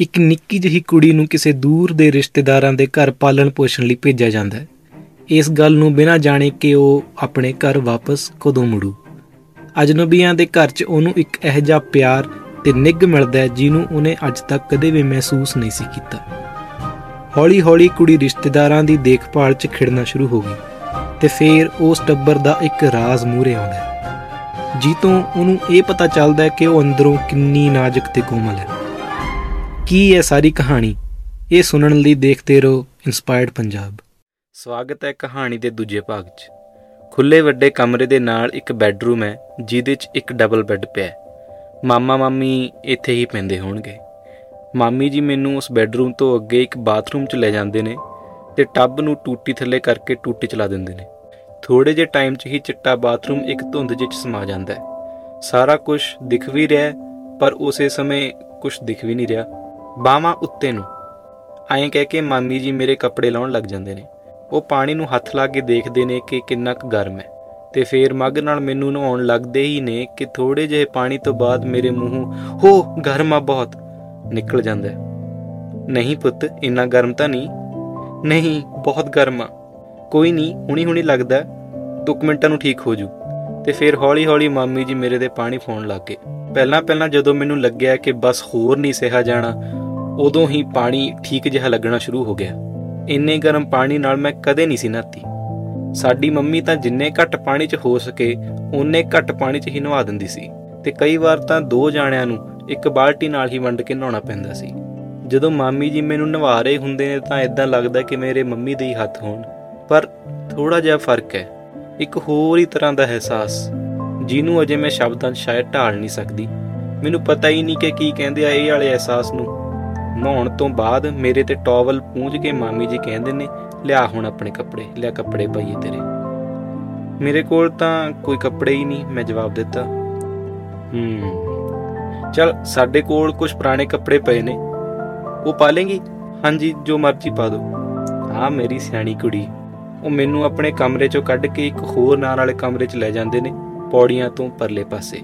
ਇੱਕ ਨਿੱਕੀ ਜਿਹੀ ਕੁੜੀ ਨੂੰ ਕਿਸੇ ਦੂਰ ਦੇ ਰਿਸ਼ਤੇਦਾਰਾਂ ਦੇ ਘਰ ਪਾਲਣ ਪੋਸ਼ਣ ਲਈ ਭੇਜਿਆ ਜਾਂਦਾ ਹੈ। ਇਸ ਗੱਲ ਨੂੰ ਬਿਨਾਂ ਜਾਣੇ ਕਿ ਉਹ ਆਪਣੇ ਘਰ ਵਾਪਸ ਕਦੋਂ ਮੁੜੂ। ਅਜਨਬੀਆਂ ਦੇ ਘਰ 'ਚ ਉਹਨੂੰ ਇੱਕ ਇਹੋ ਜਿਹਾ ਪਿਆਰ ਤੇ ਨਿੱਘ ਮਿਲਦਾ ਹੈ ਜਿਹਨੂੰ ਉਹਨੇ ਅੱਜ ਤੱਕ ਕਦੇ ਵੀ ਮਹਿਸੂਸ ਨਹੀਂ ਸੀ ਕੀਤਾ। ਹੌਲੀ-ਹੌਲੀ ਕੁੜੀ ਰਿਸ਼ਤੇਦਾਰਾਂ ਦੀ ਦੇਖਭਾਲ 'ਚ ਖਿੜਨਾ ਸ਼ੁਰੂ ਹੋ ਗਈ ਤੇ ਫਿਰ ਉਸ ਟੱਬਰ ਦਾ ਇੱਕ ਰਾਜ਼ ਮੂਹਰੇ ਆਉਂਦਾ ਹੈ। ਜੀ ਤੋਂ ਉਹਨੂੰ ਇਹ ਪਤਾ ਚੱਲਦਾ ਹੈ ਕਿ ਉਹ ਅੰਦਰੋਂ ਕਿੰਨੀ ਨਾਜ਼ੁਕ ਤੇ ਕੋਮਲ ਹੈ। ਕੀ ਹੈ ਸਾਰੀ ਕਹਾਣੀ? ਇਹ ਸੁਣਨ ਲਈ ਦੇਖਦੇ ਰਹੋ ਇਨਸਪਾਇਰਡ ਪੰਜਾਬ ਸਵਾਗਤ ਹੈ ਕਹਾਣੀ ਦੇ ਦੂਜੇ ਭਾਗ 'ਚ। ਖੁੱਲੇ ਵੱਡੇ ਕਮਰੇ ਦੇ ਨਾਲ ਇੱਕ ਬੈੱਡਰੂਮ ਹੈ ਜਿਹਦੇ 'ਚ ਇੱਕ ਡਬਲ ਬੈੱਡ ਪਿਆ ਹੈ। ਮਾਮਾ ਮਾਮੀ ਇੱਥੇ ਹੀ ਪੈਂਦੇ ਹੋਣਗੇ। ਮਾਮੀ ਜੀ ਮੈਨੂੰ ਉਸ ਬੈੱਡਰੂਮ ਤੋਂ ਅੱਗੇ ਇੱਕ ਬਾਥਰੂਮ 'ਚ ਲੈ ਜਾਂਦੇ ਨੇ ਤੇ ਟੱਬ ਨੂੰ ਟੂਟੀ ਥੱਲੇ ਕਰਕੇ ਟੂਟੀ ਚਲਾ ਦਿੰਦੇ ਨੇ। ਥੋੜੇ ਜਿਹੇ ਟਾਈਮ 'ਚ ਹੀ ਚਿੱਟਾ ਬਾਥਰੂਮ ਇੱਕ ਧੁੰਦ ਜਿਹੀ 'ਚ ਸਮਾ ਜਾਂਦਾ ਹੈ। ਸਾਰਾ ਕੁਝ ਦਿਖ ਵੀ ਰਿਹਾ ਹੈ, ਪਰ ਉਸੇ ਸਮੇਂ ਕੁਝ ਦਿਖ ਵੀ ਨਹੀਂ ਰਿਹਾ। ਬਾਹਾਂ ਉੱਤੇ ਨੂੰ। ਐਂ ਕਹਿ ਕੇ ਮਾਮੀ ਜੀ ਮੇਰੇ ਕੱਪੜੇ ਲਾਉਣ ਲੱਗ ਜਾਂਦੇ ਨੇ। ਉਹ ਪਾਣੀ ਨੂੰ ਹੱਥ ਲਾ ਕੇ ਦੇਖਦੇ ਨੇ ਕਿ ਕਿੰਨਾ ਕੁ ਗਰਮ ਹੈ। ਤੇ ਫੇਰ ਮੱਗ ਨਾਲ ਮੈਨੂੰ ਨਹਾਉਣ ਲੱਗਦੇ ਹੀ ਨੇ ਕਿ ਥੋੜੇ ਜਿਹੇ ਪਾਣੀ ਤੋਂ ਬਾਅਦ ਮੇਰੇ ਮੂੰਹੋਂ, ਹੋ, ਗਰਮ ਆ ਬਹੁਤ। ਨਿਕਲ ਜਾਂਦਾ ਹੈ। ਨਹੀਂ ਪੁੱਤ, ਇੰਨਾ ਗਰਮ ਤਾਂ ਨਹੀਂ? ਨਹੀਂ, ਬਹੁਤ ਗਰਮ ਆ। ਕੋਈ ਨਹੀਂ, ਹੁਣੀ ਹੁਣੀ ਲੱਗਦਾ ਦੋ ਕੁ ਮਿੰਟਾਂ ਨੂੰ ਠੀਕ ਹੋ ਜੂ। ਤੇ ਫਿਰ ਹੌਲੀ ਹੌਲੀ ਮਾਮੀ ਜੀ ਮੇਰੇ ਦੇ ਪਾਣੀ ਫੋਨ ਲੱਗ ਗਏ। ਪਹਿਲਾਂ ਪਹਿਲਾਂ ਜਦੋਂ ਮੈਨੂੰ ਲੱਗਿਆ ਕਿ ਬਸ ਹੋਰ ਨਹੀਂ ਸਹਿਆ ਜਾਣਾ ਉਦੋਂ ਹੀ ਪਾਣੀ ਠੀਕ ਜਿਹਾ ਲੱਗਣਾ ਸ਼ੁਰੂ ਹੋ ਗਿਆ। ਇੰਨੇ ਗਰਮ ਪਾਣੀ ਨਾਲ ਮੈਂ ਕਦੇ ਨਹੀਂ ਸੀ ਨਹਾਤੀ। ਸਾਡੀ ਮੰਮੀ ਤਾਂ ਜਿੰਨੇ ਘੱਟ ਪਾਣੀ 'ਚ ਹੋ ਸਕੇ, ਓਨੇ ਘੱਟ ਪਾਣੀ 'ਚ ਹੀ ਨਵਾ ਦਿੰਦੀ ਸੀ। ਤੇ ਕਈ ਵਾਰ ਤਾਂ ਦੋ ਜਾਣਿਆਂ ਨੂੰ ਇੱਕ ਬਾਲਟੀ ਨਾਲ ਹੀ ਵੰਡ ਕੇ ਨਹਾਉਣਾ ਪੈਂਦਾ ਸੀ। ਜਦੋਂ ਮਾਮੀ ਜੀ ਮੈਨੂੰ ਨਵਾ ਰਹੇ ਹੁੰਦੇ ਨੇ ਤਾਂ ਇਦਾਂ ਲੱਗਦਾ ਕਿ ਮੇਰੇ ਮੰਮੀ ਦੇ ਹੀ ਹੱਥ ਹੋਣ। ਪਰ ਥੋੜਾ ਜਿਹਾ ਫ਼ਰਕ ਹੈ। ਇੱਕ ਹੋਰ ਹੀ ਤਰ੍ਹਾਂ ਦਾ ਅਹਿਸਾਸ, ਜਿਹਨੂੰ ਅਜੇ ਮੈਂ ਸ਼ਬਦਾਂ 'ਚ ਸ਼ਾਇਦ ਢਾਲ ਨਹੀਂ ਸਕਦੀ। ਮੈਨੂੰ ਪਤਾ ਹੀ ਨਹੀਂ ਕਿ ਕੀ ਕਹਿੰਦੇ ਆ ਇਹ ਵਾਲੇ ਅਹਿਸਾਸ ਨੂੰ। ਨਹਾਉਣ ਤੋਂ ਬਾਅਦ ਮੇਰੇ ਤੇ ਟਾਵਲ ਪੂੰਝ ਕੇ ਮਾਮੀ ਜੀ ਕਹਿੰਦੇ ਨੇ, ਲਿਆ ਹੁਣ ਆਪਣੇ ਕੱਪੜੇ, ਲਿਆ ਕੱਪੜੇ ਪਾਈਏ ਤੇਰੇ। ਮੇਰੇ ਕੋਲ ਤਾਂ ਕੋਈ ਕੱਪੜੇ ਹੀ ਨਹੀਂ, ਮੈਂ ਜਵਾਬ ਦਿੱਤਾ। ਹੂੰ, ਚਲ ਸਾਡੇ ਕੋਲ ਕੁਝ ਪੁਰਾਣੇ ਕੱਪੜੇ ਪਏ ਨੇ। ਉਹ ਪਾ ਲੇਂਗੀ? ਹਾਂਜੀ, ਜੋ ਮਰਜ਼ੀ ਪਾ ਦੋ। ਆ ਮੇਰੀ ਸਿਆਣੀ ਕੁੜੀ, ਉਹ ਮੈਨੂੰ ਆਪਣੇ ਕਮਰੇ ਚੋਂ ਕੱਢ ਕੇ ਇੱਕ ਹੋਰ ਨਾਲ ਵਾਲੇ ਕਮਰੇ 'ਚ ਲੈ ਜਾਂਦੇ ਨੇ, ਪੌੜੀਆਂ ਤੋਂ ਪਰਲੇ ਪਾਸੇ,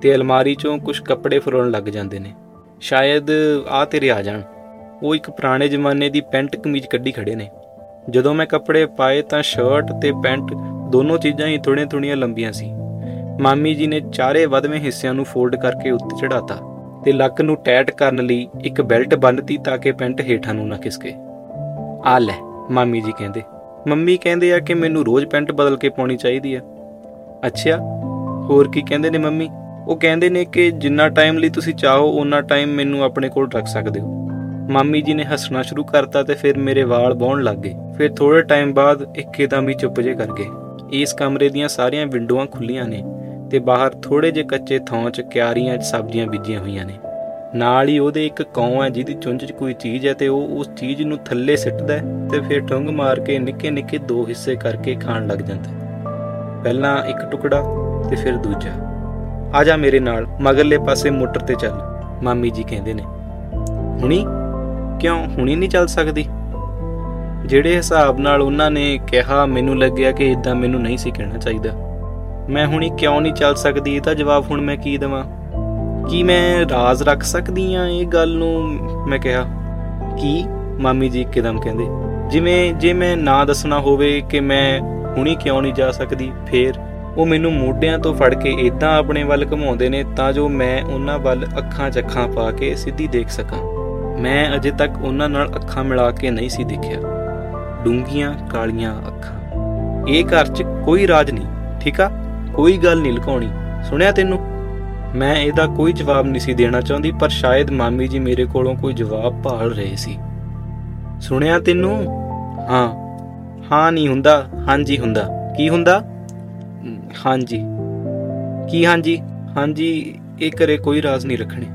ਤੇ ਅਲਮਾਰੀ ਚੋਂ ਕੁਝ ਕੱਪੜੇ ਫਰੋਣ ਲੱਗ ਜਾਂਦੇ ਨੇ। ਸ਼ਾਇਦ ਆ ਤੇਰੇ ਆ ਜਾਣ। ਉਹ ਇੱਕ ਪੁਰਾਣੇ ਜ਼ਮਾਨੇ ਦੀ ਪੈਂਟ ਕਮੀਜ਼ ਕੱਢੀ ਖੜੇ ਨੇ। ਜਦੋਂ ਮੈਂ ਕੱਪੜੇ ਪਾਏ ਤਾਂ ਸ਼ਰਟ ਤੇ ਪੈਂਟ ਦੋਨੋਂ ਚੀਜ਼ਾਂ ਹੀ ਥੋੜੀਆਂ ਥੋੜੀਆਂ ਲੰਬੀਆਂ ਸੀ। ਮਾਮੀ ਜੀ ਨੇ ਚਾਰੇ ਵਧਵੇਂ ਹਿੱਸਿਆਂ ਨੂੰ ਫੋਲਡ ਕਰਕੇ ਉੱਤੇ ਚੜਾਤਾ ਤੇ ਲੱਕ ਨੂੰ ਟਾਈਟ ਕਰਨ ਲਈ ਇੱਕ ਬੈਲਟ ਬੰਨਤੀ ਤਾਂ ਕਿ ਪੈਂਟ ਹੇਠਾਂ ਨੂੰ ਨਾ ਖਿਸਕੇ। ਆ ਲੈ, ਮਾਮੀ ਜੀ ਕਹਿੰਦੇ। ਮੰਮੀ ਕਹਿੰਦੇ ਆ ਕਿ ਮੈਨੂੰ ਰੋਜ਼ ਪੈਂਟ ਬਦਲ ਕੇ ਪਾਉਣੀ ਚਾਹੀਦੀ ਆ। ਅੱਛਾ, ਹੋਰ ਕੀ ਕਹਿੰਦੇ ਨੇ ਮੰਮੀ? ਉਹ ਕਹਿੰਦੇ ਨੇ ਕਿ ਜਿੰਨਾ ਟਾਈਮ ਲਈ ਤੁਸੀਂ ਚਾਹੋ ਉਨਾ ਟਾਈਮ ਮੈਨੂੰ ਆਪਣੇ ਕੋਲ ਰੱਖ ਸਕਦੇ ਹੋ। ਮਾਮੀ ਜੀ ਨੇ ਹੱਸਣਾ ਸ਼ੁਰੂ ਕਰਤਾ ਤੇ ਫਿਰ ਮੇਰੇ ਵਾਲ ਬੌਣ ਲੱਗ ਗਏ। ਫਿਰ ਥੋੜੇ ਟਾਈਮ ਬਾਅਦ ਇੱਕਦਮ ਵੀ ਚੁੱਪ ਜੇ ਕਰ ਗਏ। ਇਸ ਕਮਰੇ ਦੀਆਂ ਸਾਰੀਆਂ ਵਿੰਡੋਆਂ ਖੁੱਲੀਆਂ ਨੇ ਤੇ ਬਾਹਰ ਥੋੜੇ ਜਿਹੇ ਕੱਚੇ ਥਾਂ 'ਚ ਕਿਆਰੀਆਂ 'ਚ ਸਬਜ਼ੀਆਂ ਬੀਜੀਆਂ ਹੋਈਆਂ ਨੇ। ਨਾਲ ਹੀ ਉਹਦੇ ਇੱਕ ਕੌਂ ਹੈ ਜਿਹਦੀ ਚੁੰਝ 'ਚ ਕੋਈ ਚੀਜ਼ ਹੈ ਤੇ ਉਹ ਉਸ ਚੀਜ਼ ਨੂੰ ਥੱਲੇ ਸਿੱਟਦਾ ਹੈ ਤੇ ਫਿਰ ਟੰਗ ਮਾਰ ਕੇ ਨਿੱਕੇ ਨਿੱਕੇ ਦੋ ਹਿੱਸੇ ਕਰਕੇ ਖਾਣ ਲੱਗ ਜਾਂਦਾ ਹੈ। ਪਹਿਲਾਂ ਇੱਕ ਟੁਕੜਾ ਤੇ ਫਿਰ ਦੂਜਾ। ਆ ਜਾ ਮੇਰੇ ਨਾਲ, ਮਗਰਲੇ ਪਾਸੇ ਮੋਟਰ ਤੇ ਚੱਲ। ਮਾਮੀ ਜੀ ਕਹਿੰਦੇ ਨੇ, ਹੁਣੀ? ਕਿਉਂ ਹੁਣੀ ਨਹੀਂ ਚੱਲ ਸਕਦੀ? ਜਿਹੜੇ ਹਿਸਾਬ ਨਾਲ ਉਹਨਾਂ ਨੇ ਕਿਹਾ, ਮੈਨੂੰ ਲੱਗਿਆ ਕਿ ਇਦਾਂ ਮੈਨੂੰ ਨਹੀਂ ਸੀ ਕਹਿਣਾ ਚਾਹੀਦਾ। ਮੈਂ ਹੁਣੀ ਕਿਉਂ ਨਹੀਂ ਚੱਲ ਸਕਦੀ? ਇਹਦਾ ਜਵਾਬ ਹੁਣ ਮੈਂ ਕੀ ਦੇਵਾਂ? ਕੀ ਮੈਂ ਰਾਜ਼ ਰੱਖ ਸਕਦੀ ਆ ਇਹ ਗੱਲ ਨੂੰ? ਮੈਂ ਕਿਹਾ, ਕੀ? ਮਾਮੀ ਜੀ ਇੱਕਦਮ ਕਹਿੰਦੇ, ਜਿਵੇਂ, ਜੇ ਮੈਂ ਨਾ ਦੱਸਣਾ ਹੋਵੇ ਕਿ ਮੈਂ ਹੁਣੀ ਕਿਉਂ ਨਹੀਂ ਜਾ ਸਕਦੀ, ਫੇਰ? ਉਹ ਮੈਨੂੰ ਮੋਢਿਆਂ ਤੋਂ ਫੜ ਕੇ ਇਦਾਂ ਆਪਣੇ ਵੱਲ ਘੁਮਾਉਂਦੇ ਨੇ ਤਾਂ ਜੋ ਮੈਂ ਉਹਨਾਂ ਵੱਲ ਅੱਖਾਂ 'ਚ ਅੱਖਾਂ ਪਾ ਕੇ ਸਿੱਧੀ ਦੇਖ ਸਕਾਂ। ਮੈਂ ਅਜੇ ਤੱਕ ਉਹਨਾਂ ਨਾਲ ਅੱਖਾਂ ਮਿਲਾ ਕੇ ਨਹੀਂ ਸੀ ਦੇਖਿਆ। ਡੂੰਘੀਆਂ ਕਾਲੀਆਂ ਅੱਖਾਂ। ਇਹ ਘਰ 'ਚ ਕੋਈ ਰਾਜ ਨਹੀਂ ਠੀਕ ਆ? ਕੋਈ ਗੱਲ ਨਹੀਂ ਲੁਕਾਉਣੀ। ਸੁਣਿਆ ਤੈਨੂੰ? ਮੈਂ ਇਹਦਾ ਕੋਈ ਜਵਾਬ ਨਹੀਂ ਸੀ ਦੇਣਾ ਚਾਹੁੰਦੀ ਪਰ ਸ਼ਾਇਦ ਮਾਮੀ ਜੀ ਮੇਰੇ ਕੋਲੋਂ ਕੋਈ ਜਵਾਬ ਭਾਲ ਰਹੇ ਸੀ। ਸੁਣਿਆ ਤੈਨੂੰ? ਹਾਂ। ਹਾਂ ਨਹੀਂ ਹੁੰਦਾ ਹਾਂਜੀ ਹੁੰਦਾ। ਕੀ ਹੁੰਦਾ? ਅਮ, ਹਾਂਜੀ। ਕੀ ਹਾਂਜੀ? ਹਾਂਜੀ, ਇਹ ਘਰੇ ਕੋਈ ਰਾਜ਼ ਨਹੀਂ ਰੱਖਣੇ।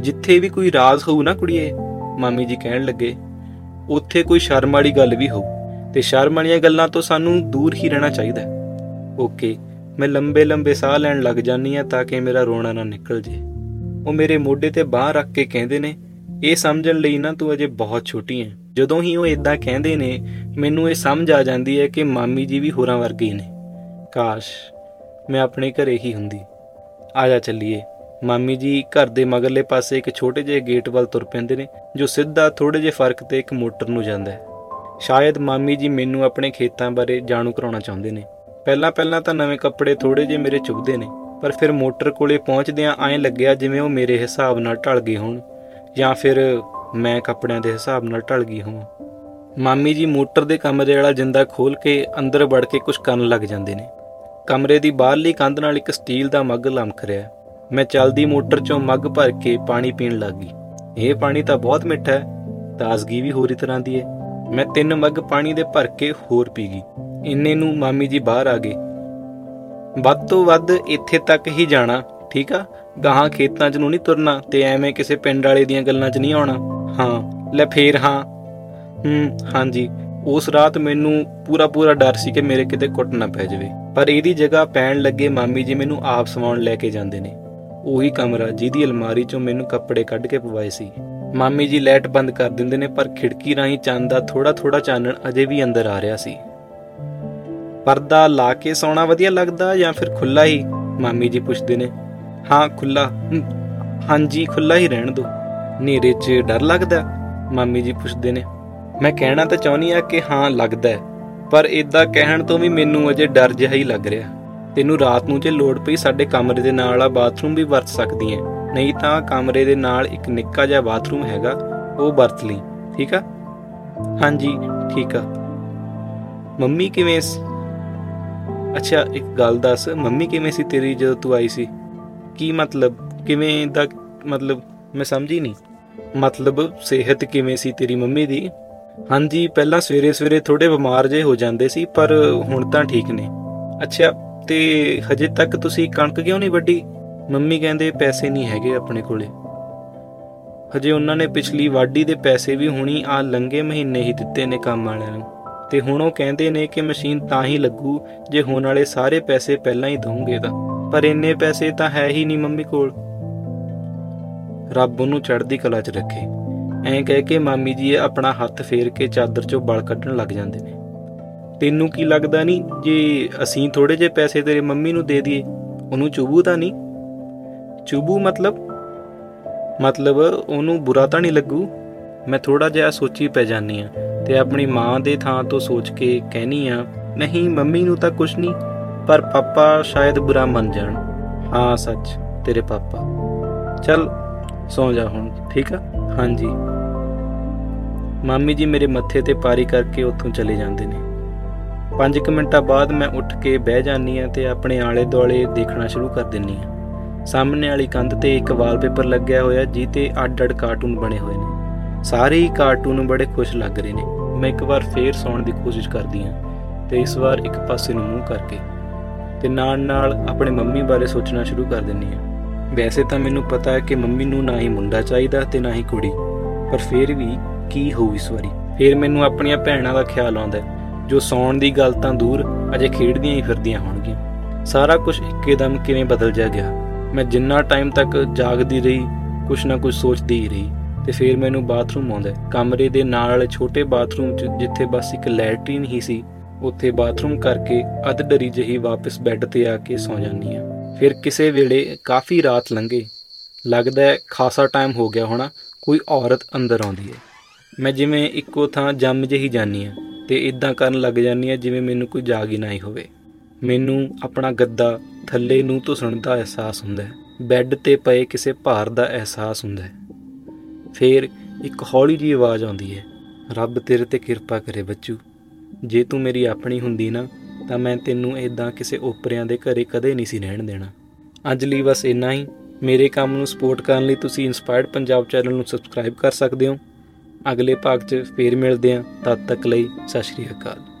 ਜਿੱਥੇ ਵੀ ਕੋਈ ਰਾਜ਼ ਹੋਊ ਨਾ ਕੁੜੀਏ, ਮਾਮੀ ਜੀ ਕਹਿਣ ਲੱਗੇ, ਉੱਥੇ ਕੋਈ ਸ਼ਰਮ ਵਾਲੀ ਗੱਲ ਵੀ ਹੋਊ। ਤੇ ਸ਼ਰਮ ਵਾਲੀਆਂ ਗੱਲਾਂ ਤੋਂ ਸਾਨੂੰ ਦੂਰ ਹੀ ਰਹਿਣਾ ਚਾਹੀਦਾ ਹੈ। ਓਕੇ, ਮੈਂ ਲੰਬੇ ਲੰਬੇ ਸਾਹ ਲੈਣ ਲੱਗ ਜਾਂਦੀ ਆ ਤਾਂ ਕਿ ਮੇਰਾ ਰੋਣਾ ਨਾ ਨਿਕਲ ਜੇ। ਉਹ ਮੇਰੇ ਮੋਢੇ ਤੇ ਬਾਹ ਰੱਖ ਕੇ ਕਹਿੰਦੇ ਨੇ, ਇਹ ਸਮਝਣ ਲਈ ਨਾ ਤੂੰ ਅਜੇ ਬਹੁਤ ਛੋਟੀ ਹੈ। ਜਦੋਂ ਹੀ ਉਹ ਇਦਾਂ ਕਹਿੰਦੇ ਨੇ, ਮੈਨੂੰ ਇਹ ਸਮਝ ਆ ਜਾਂਦੀ ਹੈ ਕਿ ਮਾਮੀ ਜੀ ਵੀ ਹੋਰਾਂ ਵਰਗੇ ਹੀ ਨੇ। ਕਾਸ਼ ਮੈਂ ਆਪਣੇ ਘਰੇ ਹੀ ਹੁੰਦੀ। ਆ ਜਾ ਚੱਲੀਏ। ਮਾਮੀ ਜੀ ਘਰ ਦੇ ਮਗਰਲੇ ਪਾਸੇ ਇੱਕ ਛੋਟੇ ਜਿਹੇ ਗੇਟ ਵੱਲ ਤੁਰ ਪੈਂਦੇ ਨੇ, ਜੋ ਸਿੱਧਾ ਥੋੜੇ ਜਿਹੇ ਫ਼ਰਕ ਤੇ ਇੱਕ ਮੋਟਰ ਨੂੰ ਜਾਂਦਾ ਹੈ। ਸ਼ਾਇਦ ਮਾਮੀ ਜੀ ਮੈਨੂੰ ਆਪਣੇ ਖੇਤਾਂ ਬਾਰੇ ਜਾਣੂ ਕਰਾਉਣਾ ਚਾਹੁੰਦੇ ਨੇ। ਪਹਿਲਾਂ ਪਹਿਲਾਂ ਤਾਂ ਨਵੇਂ ਕੱਪੜੇ ਥੋੜੇ ਜਿਹੇ ਮੇਰੇ ਚੁਭਦੇ ਨੇ, ਪਰ ਫਿਰ ਮੋਟਰ ਕੋਲੇ ਪਹੁੰਚਦਿਆਂ ਐਂ ਲੱਗਿਆ ਜਿਵੇਂ ਉਹ ਮੇਰੇ ਹਿਸਾਬ ਨਾਲ ਢਲ ਗਏ ਹੋਣ, ਜਾਂ ਫਿਰ ਮੈਂ ਕੱਪੜਿਆਂ ਦੇ ਹਿਸਾਬ ਨਾਲ ਢਲ ਗਈ ਹਾਂ ਮਾਮੀ ਜੀ ਮੋਟਰ ਦੇ ਕਮਰੇ ਵਾਲਾ ਜਿੰਦਾ ਖੋਲ ਕੇ ਅੰਦਰ ਵੜ ਕੇ ਕੁਝ ਕਰਨ ਲੱਗ ਜਾਂਦੇ ਨੇ। ਕਮਰੇ ਦੀ ਬਾਹਰਲੀ ਕੰਧ ਨਾਲ ਇੱਕ ਸਟੀਲ ਦਾ ਮੱਗ ਲਮਕ ਰਿਹਾ ਮੈਂ ਚਲਦੀ ਮੋਟਰ ਚੋਂ ਮੱਗ ਭਰ ਕੇ ਪਾਣੀ ਪੀਣ ਲੱਗ। ਗਈ ਇਹ ਪਾਣੀ ਤਾਂ ਬਹੁਤ ਮਿੱਠਾ ਹੈ। ਤਾਜ਼ਗੀ ਵੀ ਹੋਰੀ ਤਰ੍ਹਾਂ ਦੀ ਹੈ। ਮੈਂ ਤਿੰਨ ਮੱਗ ਪਾਣੀ ਦੇ ਭਰ ਕੇ ਹੋਰ ਪੀ ਗਈ। ਇੰਨੇ ਨੂੰ ਮਾਮੀ ਜੀ ਬਾਹਰ ਆ ਗਏ। ਵੱਧ ਤੋਂ ਵੱਧ ਇੱਥੇ ਤੱਕ ਹੀ ਜਾਣਾ, ਠੀਕ ਆ? ਗਾਹਾਂ ਖੇਤਾਂ 'ਚ ਨੂੰ ਨਹੀਂ ਤੁਰਨਾ ਤੇ ਐਵੇਂ ਕਿਸੇ ਪਿੰਡ ਵਾਲੇ ਦੀਆਂ ਗੱਲਾਂ 'ਚ ਨਹੀਂ ਆਉਣਾ। ਹਾਂ, ਲੈ ਫੇਰ ਹਾਂ। ਹੂੰ, ਹਾਂਜੀ। ਉਸ ਰਾਤ ਮੈਨੂੰ ਪੂਰਾ ਪੂਰਾ ਡਰ ਸੀ ਕਿ ਮੇਰੇ ਕਿਤੇ ਕੁੱਟ ਨਾ ਪੈ ਜਾਵੇ। ਪਰ ਇਹਦੀ ਜਗ੍ਹਾ ਪੈਣ ਲੱਗੇ ਮਾਮੀ ਜੀ ਮੈਨੂੰ ਆਪ ਸਵਾਉਣ ਲੈ ਕੇ ਜਾਂਦੇ ਨੇ। ਉਹੀ ਕਮਰਾ ਜਿਹਦੀ ਅਲਮਾਰੀ 'ਚੋਂ ਮੈਨੂੰ ਕੱਪੜੇ ਕੱਢ ਕੇ ਪਵਾਏ ਸੀ। ਮਾਮੀ ਜੀ ਲਾਈਟ ਬੰਦ ਕਰ ਦਿੰਦੇ ਨੇ, ਪਰ ਖਿੜਕੀ ਰਾਹੀਂ ਚੰਨ ਦਾ ਥੋੜਾ ਥੋੜਾ ਚਾਨਣ ਅਜੇ ਵੀ ਅੰਦਰ ਆ ਰਿਹਾ ਸੀ। ਪਰਦਾ ਲਾ ਕੇ ਸੌਣਾ ਵਧੀਆ ਲੱਗਦਾ ਜਾਂ ਫਿਰ ਖੁੱਲਾ ਹੀ? ਮਾਮੀ ਜੀ ਪੁੱਛਦੇ ਨੇ। ਹਾਂ ਖੁੱਲਾ ਹਾਂਜੀ ਖੁੱਲਾ ਹੀ ਰਹਿਣ ਦੋ ਹਨੇਰੇ 'ਚ ਡਰ ਲੱਗਦਾ? ਮਾਮੀ ਜੀ ਪੁੱਛਦੇ ਨੇ। ਮੈਂ ਕਹਿਣਾ ਤਾਂ ਚਾਹੁੰਨੀ ਆ ਕਿ ਹਾਂ ਲੱਗਦਾ ਪਰ ਇਦਾਂ ਕਹਿਣ ਤੋਂ ਵੀ ਮੈਨੂੰ ਅਜੇ ਡਰ ਜਿਹਾ ਹੀ ਲੱਗ ਰਿਹਾ। ਤੈਨੂੰ ਰਾਤ ਨੂੰ ਜੇ ਲੋੜ ਪਈ ਸਾਡੇ ਕਮਰੇ ਦੇ ਨਾਲ ਆ ਬਾਥਰੂਮ ਵੀ ਵਰਤ ਸਕਦੀ ਐ ਨਹੀਂ ਤਾਂ ਕਮਰੇ ਦੇ ਨਾਲ ਇੱਕ ਨਿੱਕਾ ਜਿਹਾ ਬਾਥਰੂਮ ਹੈਗਾ, ਉਹ ਵਰਤ ਲਈ, ਠੀਕ ਆ? ਹਾਂਜੀ, ਠੀਕ ਆ। ਮੰਮੀ ਕਿਵੇਂ ਅੱਛਾ, ਇੱਕ ਗੱਲ ਦੱਸ, ਮੰਮੀ ਕਿਵੇਂ ਸੀ ਤੇਰੀ ਜਦੋਂ ਤੂੰ ਆਈ ਸੀ? ਕੀ ਮਤਲਬ, ਕਿਵੇਂ ਦਾ ਮਤਲਬ, ਮੈਂ ਸਮਝੀ ਨਹੀਂ। ਮਤਲਬ ਸਿਹਤ ਕਿਵੇਂ ਸੀ ਤੇਰੀ ਮੰਮੀ ਦੀ? ਹਾਂਜੀ, ਪਹਿਲਾਂ ਸਵੇਰੇ ਸਵੇਰੇ ਥੋੜੇ ਬਿਮਾਰ ਜੇ ਹੋ ਜਾਂਦੇ ਸੀ, ਪਰ ਹੁਣ ਤਾਂ ਠੀਕ ਨੇ। ਅੱਛਾ, ਤੇ ਹਜੇ ਤੱਕ ਤੁਸੀਂ ਕਣਕ ਕਿਉਂ ਨਹੀਂ ਵੱਢੀ? ਮੰਮੀ ਕਹਿੰਦੇ ਪੈਸੇ ਨਹੀਂ ਹੈਗੇ ਆਪਣੇ ਕੋਲੇ। ਹਜੇ ਉਹਨਾਂ ਨੇ ਪਿਛਲੀ ਵਾਢੀ ਦੇ ਪੈਸੇ ਵੀ ਹੁਣੀ ਆ ਲੰਗੇ ਮਹੀਨੇ ਹੀ ਦਿੱਤੇ ਨੇ ਕੰਮ ਵਾਲਿਆਂ ਨੂੰ। ਤੇ ਹੁਣ ਉਹ ਕਹਿੰਦੇ ਨੇ ਕਿ ਮਸ਼ੀਨ ਤਾਂ ਹੀ ਲੱਗੂ, ਜੇ ਹੋਣ ਵਾਲੇ ਸਾਰੇ ਪੈਸੇ ਪਹਿਲਾਂ ਹੀ ਦਊਂਗੇ ਤਾਂ। ਪਰ ਇੰਨੇ ਪੈਸੇ ਤਾਂ ਹੈ ਹੀ ਨਹੀਂ ਮੰਮੀ ਕੋਲ। ਰੱਬ ਉਹਨੂੰ ਚੜ੍ਹਦੀ ਕਲਾ 'ਚ ਰੱਖੇ। ਐਂ ਕਹਿ ਕੇ ਮਾਮੀ ਜੀ ਆਪਣਾ ਹੱਥ ਫੇਰ ਕੇ ਚਾਦਰ 'ਚੋਂ ਬਲ ਕੱਢਣ ਲੱਗ ਜਾਂਦੇ ਨੇ। ਤੈਨੂੰ ਕੀ ਲੱਗਦਾ ਨਹੀਂ ਜੇ ਅਸੀਂ ਥੋੜੇ ਜਿਹੇ ਪੈਸੇ ਤੇਰੇ ਮੰਮੀ ਨੂੰ ਦੇ ਦਈਏ, ਉਹਨੂੰ ਚੁਬੂ ਤਾਂ ਨਹੀਂ ਚੁਬੂ ਮਤਲਬ? ਮਤਲਬ ਉਹਨੂੰ ਬੁਰਾ ਤਾਂ ਨਹੀਂ ਲੱਗੂ? ਮੈਂ ਥੋੜਾ ਜਿਹਾ ਸੋਚੀ ਪੈ ਜਾਨੀ ਆ ਤੇ ਆਪਣੀ ਮਾਂ ਦੇ ਥਾਂ ਤੋਂ ਸੋਚ ਕੇ ਕਹਿਨੀ ਆ ਨਹੀਂ ਮੰਮੀ ਨੂੰ ਤਾਂ ਕੁਝ ਨਹੀਂ ਪਰ ਪਾਪਾ ਸ਼ਾਇਦ ਬੁਰਾ ਮੰਨ ਜਾਣ। ਹਾਂ, ਸੱਚ, ਤੇਰੇ ਪਾਪਾ। ਚੱਲ, ਸੌ ਜਾ ਹੁਣ, ਠੀਕ ਆ? ਹਾਂਜੀ। ਮਾਮੀ ਜੀ ਮੇਰੇ ਮੱਥੇ ਤੇ ਪਾਰੀ ਕਰਕੇ ਉੱਥੋਂ ਚਲੇ ਜਾਂਦੇ ਨੇ। 5 ਮਿੰਟਾਂ ਬਾਅਦ ਮੈਂ ਉੱਠ ਕੇ ਬਹਿ ਜਾਨੀ ਆ ਤੇ ਆਪਣੇ ਆਲੇ ਦੁਆਲੇ ਦੇਖਣਾ ਸ਼ੁਰੂ ਕਰ ਦਿੰਨੀ ਆ ਸਾਹਮਣੇ ਵਾਲੀ ਕੰਧ ਤੇ ਇੱਕ ਵਾਲਪੇਪਰ ਲੱਗਿਆ ਹੋਇਆ ਜੀ ਤੇ ਅੱਡ-ਅੱਡ ਕਾਰਟੂਨ ਬਣੇ ਹੋਏ ਨੇ। ਸਾਰੇ ਹੀ ਕਾਰਟੂਨ ਬੜੇ ਖੁਸ਼ ਲੱਗ ਰਹੇ ਨੇ। ਮੈਂ ਇੱਕ ਵਾਰ ਫੇਰ ਸੌਣ ਦੀ ਕੋਸ਼ਿਸ਼ ਕਰਦੀ ਆ ਤੇ ਇਸ ਵਾਰ ਇੱਕ ਪਾਸੇ ਨੂੰ ਮੂੰਹ ਕਰਕੇ ਤੇ ਨਾਲ ਨਾਲ ਆਪਣੇ ਮੰਮੀ ਬਾਰੇ ਸੋਚਣਾ ਸ਼ੁਰੂ ਕਰ ਦਿੰਨੀ ਆ ਵੈਸੇ ਤਾਂ ਮੈਨੂੰ ਪਤਾ ਹੈ ਕਿ ਮੰਮੀ ਨੂੰ ਨਾ ਹੀ ਮੁੰਡਾ ਚਾਹੀਦਾ ਤੇ ਨਾ ਹੀ ਕੁੜੀ। ਪਰ ਫੇਰ ਵੀ ਕੀ ਹੋਊ ਇਸ ਵਾਰੀ? ਫੇਰ ਮੈਨੂੰ ਆਪਣੀਆਂ ਭੈਣਾਂ ਦਾ ਖਿਆਲ ਆਉਂਦਾ ਜੋ ਸੌਣ ਦੀ ਗੱਲ ਤਾਂ ਦੂਰ ਅਜੇ ਖੇਡਦੀਆਂ ਹੀ ਫਿਰਦੀਆਂ ਹੋਣਗੀਆਂ। ਸਾਰਾ ਕੁਝ ਇੱਕੇਦਮ ਕਿਵੇਂ ਬਦਲ ਜਾ ਗਿਆ? ਮੈਂ ਜਿੰਨਾ ਟਾਈਮ ਤੱਕ ਜਾਗਦੀ ਰਹੀ, ਕੁਛ ਨਾ ਕੁਛ ਸੋਚਦੀ ਹੀ ਰਹੀ, ਤੇ ਫਿਰ ਮੈਨੂੰ ਬਾਥਰੂਮ ਆਉਂਦਾ ਕਮਰੇ ਦੇ ਨਾਲ ਵਾਲੇ ਛੋਟੇ ਬਾਥਰੂਮ 'ਚ ਜਿੱਥੇ ਬਸ ਇੱਕ ਲੈਟਰੀਨ ਹੀ ਸੀ, ਉੱਥੇ ਬਾਥਰੂਮ ਕਰਕੇ ਅਧ ਡਰੀ ਜਹੀ ਵਾਪਸ ਬੈੱਡ ਤੇ ਆ ਕੇ ਸੌ ਜਾਂਦੀ ਆ ਫਿਰ ਕਿਸੇ ਵੇਲੇ ਕਾਫੀ ਰਾਤ ਲੰਘੇ। ਲੱਗਦਾ ਹੈ ਖਾਸਾ ਟਾਈਮ ਹੋ ਗਿਆ ਹੋਣਾ, ਕੋਈ ਔਰਤ ਅੰਦਰ ਆਉਂਦੀ ਹੈ। ਮੈਂ ਜਿਵੇਂ ਇੱਕੋ ਥਾਂ ਜੰਮ ਜਿਹੀ ਜਾਨੀ ਆ ਤੇ ਇਦਾਂ ਕਰਨ ਲੱਗ ਜਾਨੀ ਆ ਜਿਵੇਂ ਮੈਨੂੰ ਕੋਈ ਜਾਗ ਹੀ ਨਾ ਹੀ ਹੋਵੇ। ਮੈਨੂੰ ਆਪਣਾ ਗੱਦਾ ਥੱਲੇ ਨੂੰ ਧੁਸਣ ਦਾ ਅਹਿਸਾਸ ਹੁੰਦਾ ਹੈ। ਬੈੱਡ ਤੇ ਪਏ ਕਿਸੇ ਭਾਰ ਦਾ ਅਹਿਸਾਸ ਹੁੰਦਾ ਹੈ। ਫੇਰ ਇੱਕ ਹੌਲੀ ਜਿਹੀ ਆਵਾਜ਼ ਆਉਂਦੀ ਹੈ, ਰੱਬ ਤੇਰੇ ਤੇ ਕਿਰਪਾ ਕਰੇ ਬੱਚੂ। ਜੇ ਤੂੰ ਮੇਰੀ ਆਪਣੀ ਹੁੰਦੀ ਨਾ ਤਾਂ ਮੈਂ ਤੈਨੂੰ ਇਦਾਂ ਕਿਸੇ ਓਪਰਿਆਂ ਦੇ ਘਰੇ ਕਦੇ ਨਹੀਂ ਸੀ ਰਹਿਣ ਦੇਣਾ। ਅੱਜ ਲਈ ਬਸ ਇੰਨਾ ਹੀ। ਮੇਰੇ ਕੰਮ ਨੂੰ ਸਪੋਰਟ ਕਰਨ ਲਈ ਤੁਸੀਂ ਇਨਸਪਾਇਰਡ ਪੰਜਾਬ ਚੈਨਲ ਨੂੰ ਸਬਸਕ੍ਰਾਈਬ ਕਰ ਸਕਦੇ ਹੋ। ਅਗਲੇ ਭਾਗ 'ਚ ਫੇਰ ਮਿਲਦੇ ਹਾਂ। ਤਦ ਤੱਕ ਲਈ ਸਤਿ ਸ਼੍ਰੀ ਅਕਾਲ।